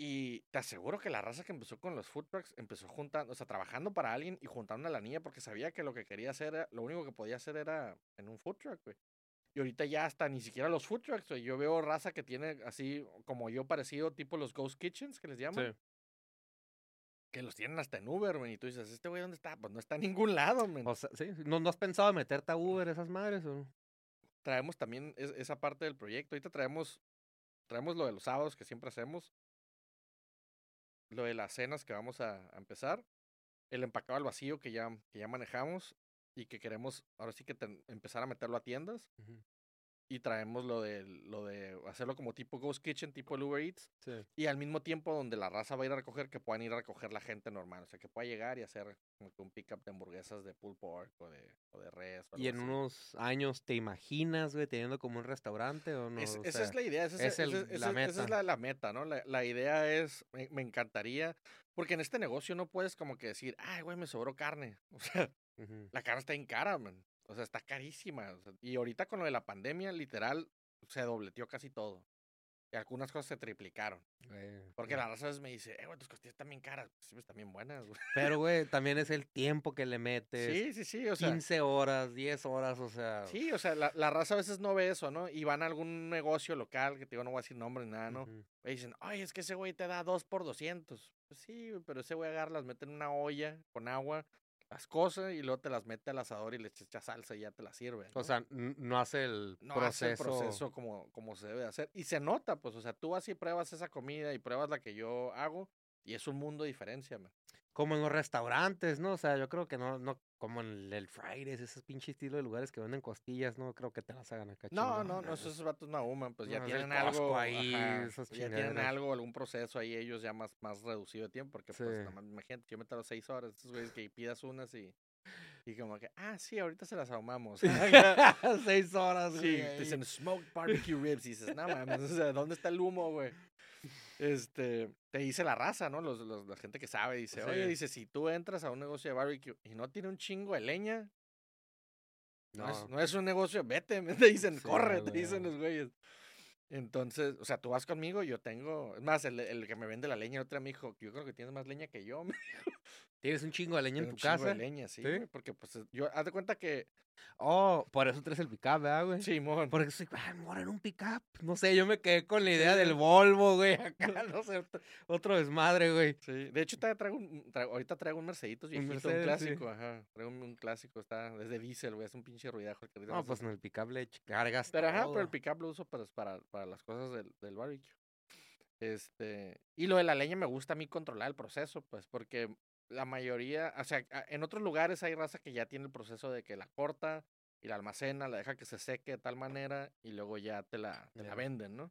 Y te aseguro que la raza que empezó con los food trucks empezó juntando, o sea, trabajando para alguien y juntando a la niña porque sabía que lo que quería hacer, era- lo único que podía hacer era en un food truck, güey. Y ahorita ya hasta ni siquiera los food trucks, güey. Yo veo raza que tiene así como yo parecido, tipo los ghost kitchens que les llaman, Sí. Que los tienen hasta en Uber, güey. Y tú dices, ¿este güey dónde está? Pues no está en ningún lado, men. O sea, sí. ¿No, ¿No has pensado en meterte a Uber esas madres? O? traemos también es- esa parte del proyecto. Ahorita traemos, traemos lo de los sábados que siempre hacemos. Lo de las cenas que vamos a, a empezar. El empacado al vacío que ya, que ya manejamos y que queremos ahora sí que ten- empezar a meterlo a tiendas. Ujú, Y traemos lo de, lo de hacerlo como tipo Ghost Kitchen, tipo el Uber Eats. Sí. Y al mismo tiempo donde la raza va a ir a recoger, que puedan ir a recoger la gente normal. O sea, que pueda llegar y hacer como que un pickup de hamburguesas de pulled pork o de, o de res. o ¿Y en así. unos años te imaginas, güey, teniendo como un restaurante o no? Es- O esa es la idea, esa es, es el- esa- esa- la esa es meta. la, la meta, ¿no? La, la idea es, me, me encantaría, porque en este negocio no puedes como que decir, ay, güey, me sobró carne. O sea, la carne está en cara, man. O sea, está carísima. o sea, y ahorita con lo de la pandemia, literal, se dobleteó casi todo. Y algunas cosas se triplicaron. güey, Porque la raza a veces me dice, eh, güey, tus costillas están bien caras. Sí, pues, están bien buenas, güey. Pero, güey, también es el tiempo que le metes. Sí, sí, sí, o sea. 15 horas, 10 horas, o sea. Sí, o sea, la, la raza a veces no ve eso, ¿no? Y van a algún negocio local, que te digo, no voy a decir nombre ni nada, ¿no? ujú. Y dicen, ay, es que ese güey te da dos por 200. Pues sí, güey, pero ese güey agarra, las mete en una olla con agua, las cose y luego te las mete al asador y le echa salsa y ya te las sirve. O sea, no hace el no hace el proceso como, como se debe hacer. Y se nota, pues, o sea, tú vas y pruebas esa comida y pruebas la que yo hago y es un mundo de diferencia, man. Como en los restaurantes, ¿no? O sea, yo creo que no, no, como en el Fridays, esos pinche estilo de lugares que venden costillas, no creo que te las hagan acá. No, no, no, esos vatos no ahuman, pues ya No, el tienen algo ahí, ajá, esas ya tienen algo, algún proceso ahí ellos ya más, más reducido de tiempo, porque pues Sí. nada más, imagínate, yo me tardo seis horas, esos güeyes que pidas unas y, y como que, ah, sí, ahorita se las ahumamos. Seis horas, sí, güey. te ahí. dicen smoked barbecue ribs y dices, no mames, o sea, ¿dónde está el humo, güey? Este, te dice la raza, ¿no? Los, los- la gente que sabe, dice, oye, dice, si tú entras a un negocio de barbecue y no tiene un chingo de leña, no, es, No. es un negocio, vete, te dicen, Sí, corre, te dicen los güeyes. Entonces, o sea, tú vas conmigo, yo tengo, es más, el, el que me vende la leña, el otro me dijo, yo creo que tienes más leña que yo, me ¿Tienes un chingo de leña en tu un chingo de casa? leña, sí, ¿Sí? güey, porque pues es- yo, haz de cuenta que, Oh, por eso traes el pickup, ¿verdad, güey? sí, mon, Porque soy, ah, mora en un pickup. No sé, yo me quedé con la idea del. Volvo, güey. Acá, no sé, otro, desmadre, güey. sí, de hecho, traigo un, traigo- ahorita traigo un Merceditos viejito, un, Mercedes, sí. clásico, ajá, traigo un, un clásico, está, es de diésel, güey, es un pinche ruidajo. el que No, pues en el pickup le cargas Pero ajá, pero el pickup lo uso para, para, para las cosas del, del barbecue. Este, y lo de la leña me gusta a mí controlar el proceso, pues, porque la mayoría, o sea, en otros lugares hay raza que ya tiene el proceso de que la corta y la almacena, la deja que se seque de tal manera y luego ya te la, te la venden, ¿no?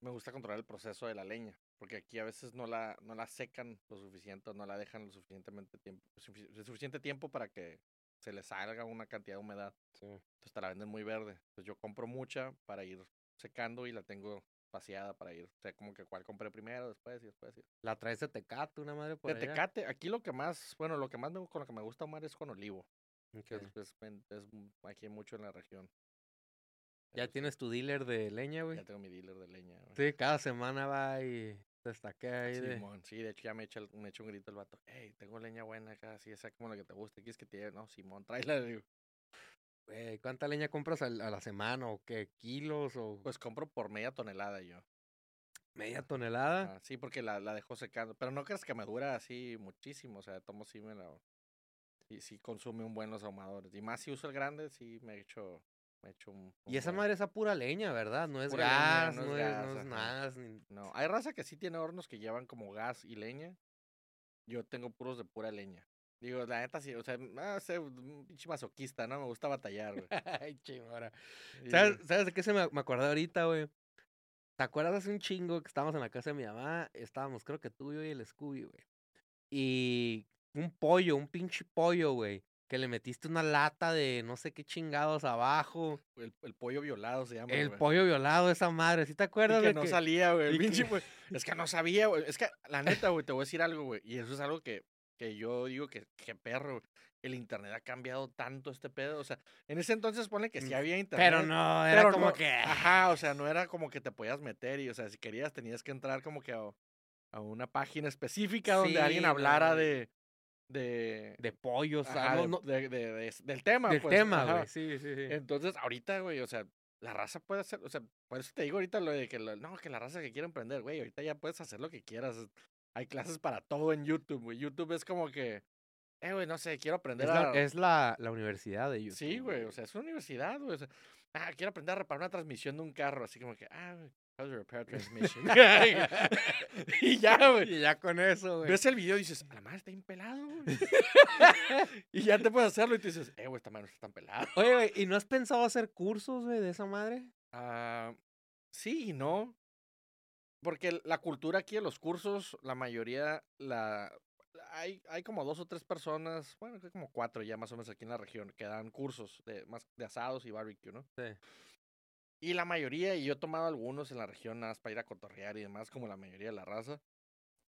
Me gusta controlar el proceso de la leña, porque aquí a veces no la, no la secan lo suficiente, o no la dejan lo suficientemente tiempo, sufici- suficiente tiempo para que se le salga una cantidad de humedad. Sí. Entonces te la venden muy verde. Entonces yo compro mucha para ir secando y la tengo paseada para ir. O sea, como que cuál compré primero, después y después. y- La traes de Tecate, una madre por De allá. Tecate, aquí lo que más, bueno, lo que más me, con lo que me gusta tomar es con olivo. Que Es, aquí mucho en la región. Ya sí, tienes tu dealer de leña, güey. Ya tengo mi dealer de leña. güey. Sí, cada semana va y te estaquea ahí de... Simón, sí, de hecho ya me echa, me echa un grito el vato. Hey, tengo leña buena acá, así, esa como la que te guste. ¿Quieres que te lleve? No, Simón, tráela. digo. Güey, ¿cuánta leña compras a la semana o qué? ¿Kilos o Pues compro por media tonelada yo. media tonelada? Ah, sí, porque la, la dejo secando. Pero no crees que me dura así muchísimo. O sea, tomo sí me la. Sí, sí consume un buen los ahumadores. Y más si uso el grande, sí me echo, me echo un. un Y esa buen. madre es a pura leña, ¿verdad? No es Pura leña, gas, no es no es, gas, no es ajá. nada. ni- No, hay raza que sí tiene hornos que llevan como gas y leña. Yo tengo puros de pura leña. Digo, la neta sí, o sea, no sé, un pinche masoquista, ¿no? Me gusta batallar, güey. Ay, chingora. Y- ¿Sabes, ¿Sabes de qué se me, me acordé ahorita, güey? ¿Te acuerdas hace un chingo que estábamos en la casa de mi mamá? Estábamos, creo que tú, yo y el Scooby, güey. Y un pollo, un pinche pollo, güey. Que le metiste una lata de no sé qué chingados abajo. El, el pollo violado se llama. El güey. pollo violado, esa madre. ¿Sí te Y acuerdas que de no que- salía, güey. y que- güey. Es que no sabía, güey. Es que, la neta, güey, te voy a decir algo, güey. Y eso es algo que, que yo digo que, que perro. El internet ha cambiado tanto este pedo. O sea, en ese entonces pone que sí Mm, había internet. Pero no, era pero como no- que... Ajá, o sea, no era como que te podías meter y, o sea, si querías tenías que entrar como que a, a una página específica donde alguien Sí, hablara no. de... De, De pollos, ajá, no, de- no, de- de- de- del tema, del pues, tema, güey. Sí, sí, sí. Entonces, ahorita, güey, o sea, la raza puede hacer, o sea, por eso te digo ahorita lo de que, lo- no, que la raza que quiere emprender, güey, ahorita ya puedes hacer lo que quieras. Hay clases para todo en YouTube, güey. YouTube es como que, eh, güey, no sé, quiero aprender Es, la, a... es la, la universidad de YouTube. Sí, güey, o sea, es una universidad, güey. o sea, ah, quiero aprender a reparar una transmisión de un carro, así como que, ah, güey, how to repair transmission. y ya, güey. Y ya con eso, güey. Ves el video y dices, a la madre está bien pelado, güey. y ya te puedes hacerlo y te dices, eh, güey, esta madre no está tan pelada. Oye, güey, ¿y no has pensado hacer cursos, güey, de esa madre? Ah, sí y no. Porque la cultura aquí de los cursos, la mayoría, la hay, hay como dos o tres personas, bueno, que como cuatro ya más o menos aquí en la región, que dan cursos de, más de asados y barbecue, ¿no? Sí. Y la mayoría, y yo he tomado algunos en la región nada más para ir a cotorrear y demás, como la mayoría de la raza.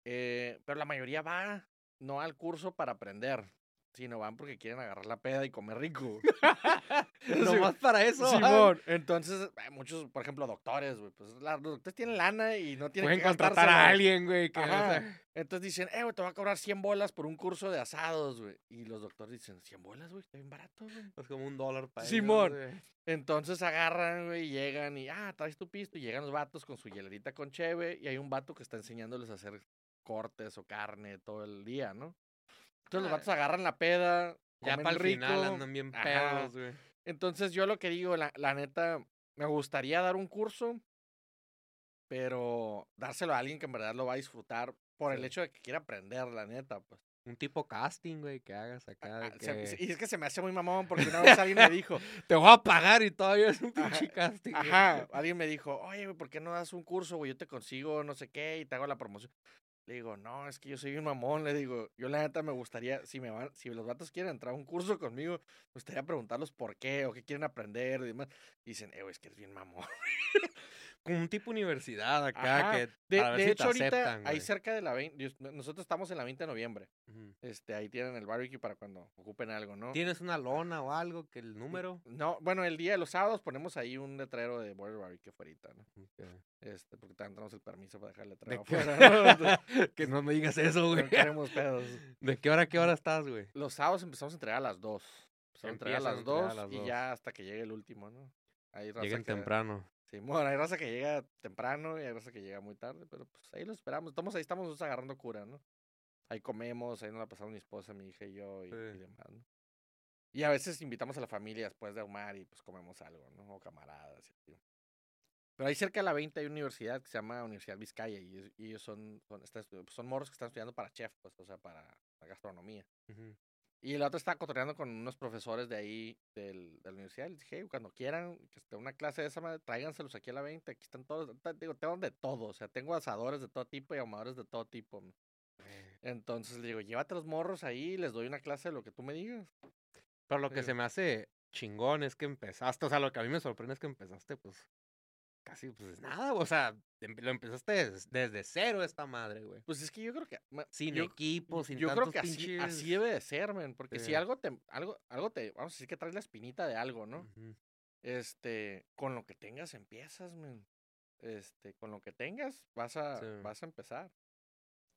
eh, pero la mayoría va, no al curso para aprender, sino van porque quieren agarrar la peda y comer rico. Nomás para eso. Simón, entonces, hay muchos, por ejemplo, doctores, güey, pues la- los doctores tienen lana y no tienen Pueden que contratar a alguien, güey. Que, o Ajá. sea, Entonces dicen, eh, güey, te voy a cobrar 100 bolas por un curso de asados, güey. Y los doctores dicen, 100 bolas, güey, está bien barato, güey. es como un dólar para ellos, Simón. Entonces agarran, güey, y llegan y, ah, traes tu pisto. Y llegan los vatos con su hielerita con cheve. Y hay un vato que está enseñándoles a hacer cortes o carne todo el día, ¿no? Entonces los Ah. vatos agarran la peda. Ya para el rico. final andan bien pedos, güey. Entonces yo lo que digo, la, la neta, me gustaría dar un curso, pero dárselo a alguien que en verdad lo va a disfrutar por el hecho de que quiera aprender, la neta, pues. Un tipo casting, güey, que hagas acá. se- y es que se me hace muy mamón porque una vez alguien me dijo, Te voy a pagar y todavía es un pinche casting. güey. ajá, alguien me dijo, oye, güey, ¿por qué no das un curso, güey? Yo te consigo no sé qué y te hago la promoción. Le digo, no, es que yo soy un mamón. Le digo, yo la neta me gustaría, si me van, si los vatos quieren entrar a un curso conmigo, me gustaría preguntarlos por qué o qué quieren aprender y demás. Dicen, eh, es que eres bien mamón. Un tipo universidad acá Ajá. que De, ver de si hecho, te ahorita, aceptan, ahí güey. cerca de la 20, Dios- nosotros estamos en la 20 de noviembre. Ujú. Este, ahí tienen el barbecue para cuando ocupen algo, ¿no? ¿Tienes una lona o algo que el número? No, bueno, el día de los sábados ponemos ahí un letrero de Border Barbecue afuera, ¿no? Este, porque también tenemos el permiso para dejar el ¿De letrero qué? afuera. ¿no? que no me digas eso, güey. No queremos pedos. ¿De qué hora a qué hora estás, güey? Los sábados empezamos a entregar a las 2. Empezamos a entregar a Empiezan las entregar a 2 las y dos. ya hasta que llegue el último, ¿no? Raza Lleguen que- temprano. Sí, bueno, hay raza que llega temprano y hay raza que llega muy tarde, pero pues ahí lo esperamos. Estamos ahí, estamos agarrando cura, ¿no? Ahí comemos, ahí nos la pasamos mi esposa, mi hija y yo y, demás, ¿no? Y a veces invitamos a la familia después de ahumar y pues comemos algo, ¿no? O camaradas y así. Pero ahí cerca de la 20 hay una universidad que se llama Universidad Vizcaya y, ellos- son, son, están son morros que están estudiando para chef, pues, o sea, para gastronomía. Ujú. Y el otro estaba cotorreando con unos profesores de ahí, del, de la universidad. Les dije, "Hey, cuando quieran que esté una clase de esa madre, tráiganselos aquí a la 20. Aquí están todos. Digo, tengo de todo. O sea, tengo asadores de todo tipo y ahumadores de todo tipo. ¿no? Entonces le digo, llévate los morros ahí, les doy una clase de lo que tú me digas. Pero lo que se me hace chingón es que empezaste, o sea, lo que a mí me sorprende es que empezaste, pues, casi, pues, nada, o sea, em- lo empezaste des- desde, cero esta madre, güey. Pues es que yo creo que. Sin yo, equipo, sin yo tantos creo que así, pinches... así debe de ser, men. Porque si algo te, algo, algo te. Vamos a decir que traes la espinita de algo, ¿no? Este. Con lo que tengas empiezas, men. Este. Con lo que tengas vas a, Sí. vas a empezar.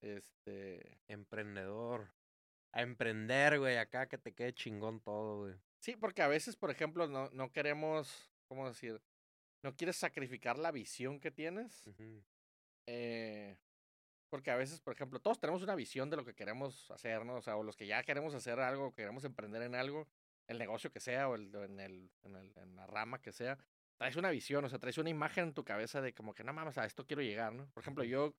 Este. Emprendedor. A emprender, güey, acá que te quede chingón todo, güey. Sí, porque a veces, por ejemplo, no, no queremos. ¿Cómo decir? No quieres sacrificar la visión que tienes. Eh, porque a veces, por ejemplo, todos tenemos una visión de lo que queremos hacer, ¿no? O sea, o los que ya queremos hacer algo, queremos emprender en algo, el negocio que sea o el, en, el, en, el, en la rama que sea, traes una visión, o sea, traes una imagen en tu cabeza de como que no mames, a esto quiero llegar, ¿no? Por ejemplo, yo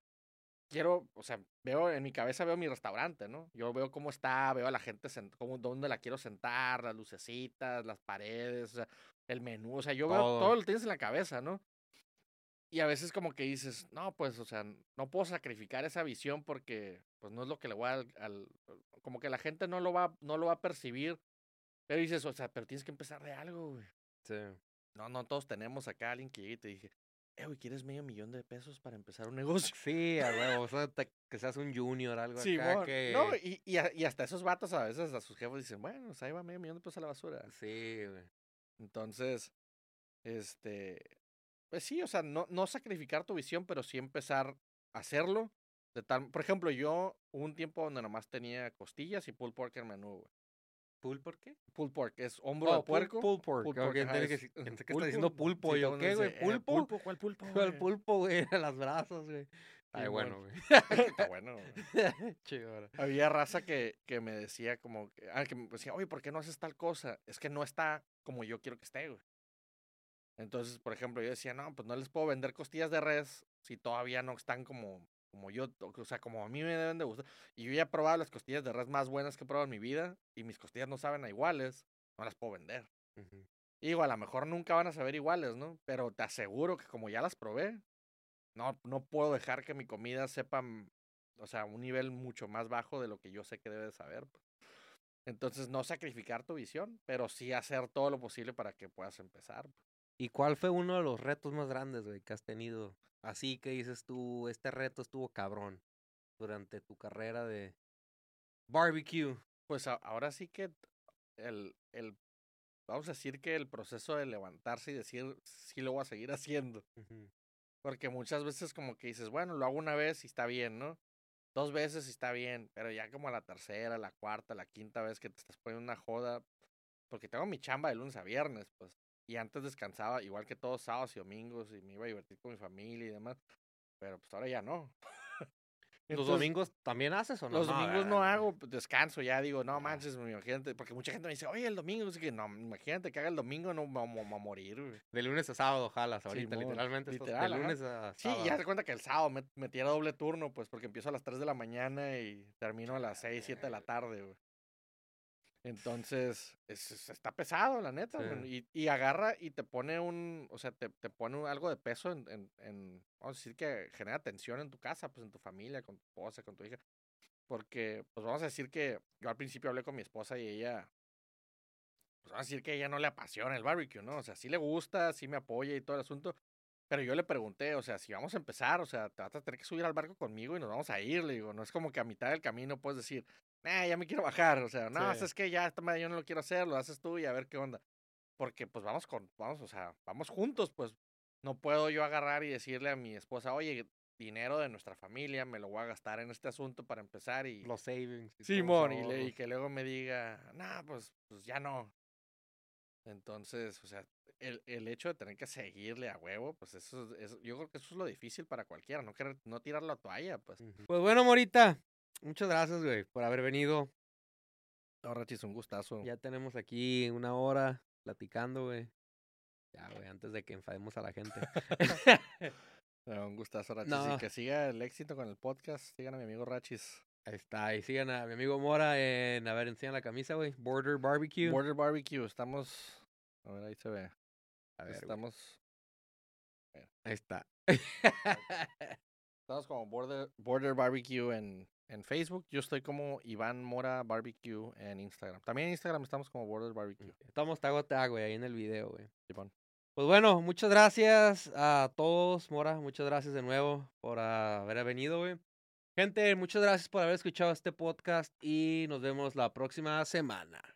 quiero, o sea, veo en mi cabeza veo mi restaurante, ¿no? Yo veo cómo está, veo a la gente, cómo, dónde la quiero sentar, las lucecitas, las paredes, o sea, el menú, o sea, yo veo Todo. todo lo tienes en la cabeza, ¿no? Y a veces como que dices, no, pues, o sea, no puedo sacrificar esa visión porque, pues, no es lo que le voy al, al- como que la gente no lo va, no lo va a percibir. Pero dices, o sea, pero tienes que empezar de algo, güey. Sí. No, no todos tenemos acá a alguien que llegue y te dije, eh, güey, ¿quieres medio millón de pesos para empezar un negocio? Sí, a huevo, o sea, te- que seas un junior, algo acá Simón. que... No, y, y, a- y hasta esos vatos a veces a sus jefes dicen, bueno, o sea, ahí va medio millón de pesos a la basura. Sí, güey. Entonces, este, pues sí, o sea, no, no sacrificar tu visión, pero sí empezar a hacerlo. De tal, por ejemplo, yo hubo un tiempo donde nomás tenía costillas y pulled pork en menú, güey. ¿Pul por qué? Pork es hombro Oh, de puerco. Pork. pulled ok, pork, ajá, entendí que sí- está diciendo Sí, pulpo. Yo, todo el ¿qué, güey? eh, ¿Pulpo? ¿Pulpo? ¿Cuál pulpo? ¿Cuál güey? pulpo, güey? A los brazos, güey. Simón. bueno, güey. Está bueno, güey. Chido, Había raza que, que me decía como, ah, que me decía, oye, ¿por qué no haces tal cosa? Es que no está como yo quiero que esté, güey. Entonces, por ejemplo, yo decía, no, pues no les puedo vender costillas de res si todavía no están como, como yo, o sea, como a mí me deben de gustar. Y yo ya he probado las costillas de res más buenas que he probado en mi vida y mis costillas no saben a iguales, no las puedo vender. Ujú. Y digo, a lo mejor nunca van a saber iguales, ¿no? Pero te aseguro que como ya las probé, no, no puedo dejar que mi comida sepa, mm, o sea, un nivel mucho más bajo de lo que yo sé que debe de saber. pues. Entonces, no sacrificar tu visión, pero sí hacer todo lo posible para que puedas empezar. pues. ¿Y cuál fue uno de los retos más grandes, güey, que has tenido? Así que dices tú, este reto estuvo cabrón durante tu carrera de barbecue. Pues a- ahora sí que el, el, vamos a decir que el proceso de levantarse y decir, sí lo voy a seguir haciendo. Porque muchas veces como que dices, bueno, lo hago una vez y está bien, ¿no? Dos veces y está bien, pero ya como a la tercera, la cuarta, la quinta vez que te estás poniendo una joda, porque tengo mi chamba de lunes a viernes, pues, y antes descansaba igual que todos sábados y domingos y me iba a divertir con mi familia y demás, pero pues ahora ya no. ¿Los Entonces, domingos también haces o no? Los domingos no ¿verdad? hago, pues, descanso ya, digo, no manches, imagínate, porque mucha gente me dice, oye, el domingo, así que no, imagínate que haga el domingo, no, vamos a morir, güey. De lunes a sábado jalas ahorita, literalmente. literal, de lunes a Sí, sábado. ya se cuenta que el sábado me metiera doble turno, pues porque empiezo a las 3 de la mañana y termino a las 6, 7 de la tarde, güey. Entonces, es, es- está pesado, la neta, Sí. y, y agarra y te pone un, o sea, te, te pone un- algo de peso en, en, en, vamos a decir que genera tensión en tu casa, pues en tu familia, con tu esposa, con tu hija. Porque, pues vamos a decir que yo al principio hablé con mi esposa y ella, pues vamos a decir que ella no le apasiona el barbecue, ¿no? O sea, sí le gusta, sí me apoya y todo el asunto, pero yo le pregunté, o sea, si vamos a empezar, o sea, te vas a tener que subir al barco conmigo y nos vamos a ir, le digo, no es como que a mitad del camino puedes decir, nah, ya me quiero bajar, o sea, no, Sí. es que ya yo no lo quiero hacer, lo haces tú y a ver qué onda. Porque pues vamos con, vamos, o sea, vamos juntos, pues no puedo yo agarrar y decirle a mi esposa, oye, dinero de nuestra familia, me lo voy a gastar en este asunto para empezar y... Los savings. y Simón, y, le- y ahorros. que luego me diga, nah, pues, pues ya no. Entonces, o sea, el, el hecho de tener que seguirle a huevo, pues eso, es- yo creo que eso es lo difícil para cualquiera, no querer, no tirar la toalla, pues. Pues bueno, Morita, muchas gracias, güey, por haber venido. Sí, es un gustazo. Ya tenemos aquí una hora platicando, güey. Ya, güey, antes de que enfademos a la gente. Un gustazo, Rachis. No. Y que siga el éxito con el podcast. Sigan a mi amigo Rachis. Ahí está, y sigan a mi amigo Mora en, a ver, enseña la camisa, güey. Border Barbecue. Border Barbecue, estamos. A ver, ahí se ve. a ver, estamos. ahí está. Estamos como Border, Border Barbecue en, en Facebook. Yo estoy como Iván Mora Barbecue en Instagram. También en Instagram estamos como Border Barbecue. Estamos tago a tago, güey, ahí en el video, güey. Pues bueno, muchas gracias a todos, Mora. Muchas gracias de nuevo por haber venido, güey. Gente, muchas gracias por haber escuchado este podcast y nos vemos la próxima semana.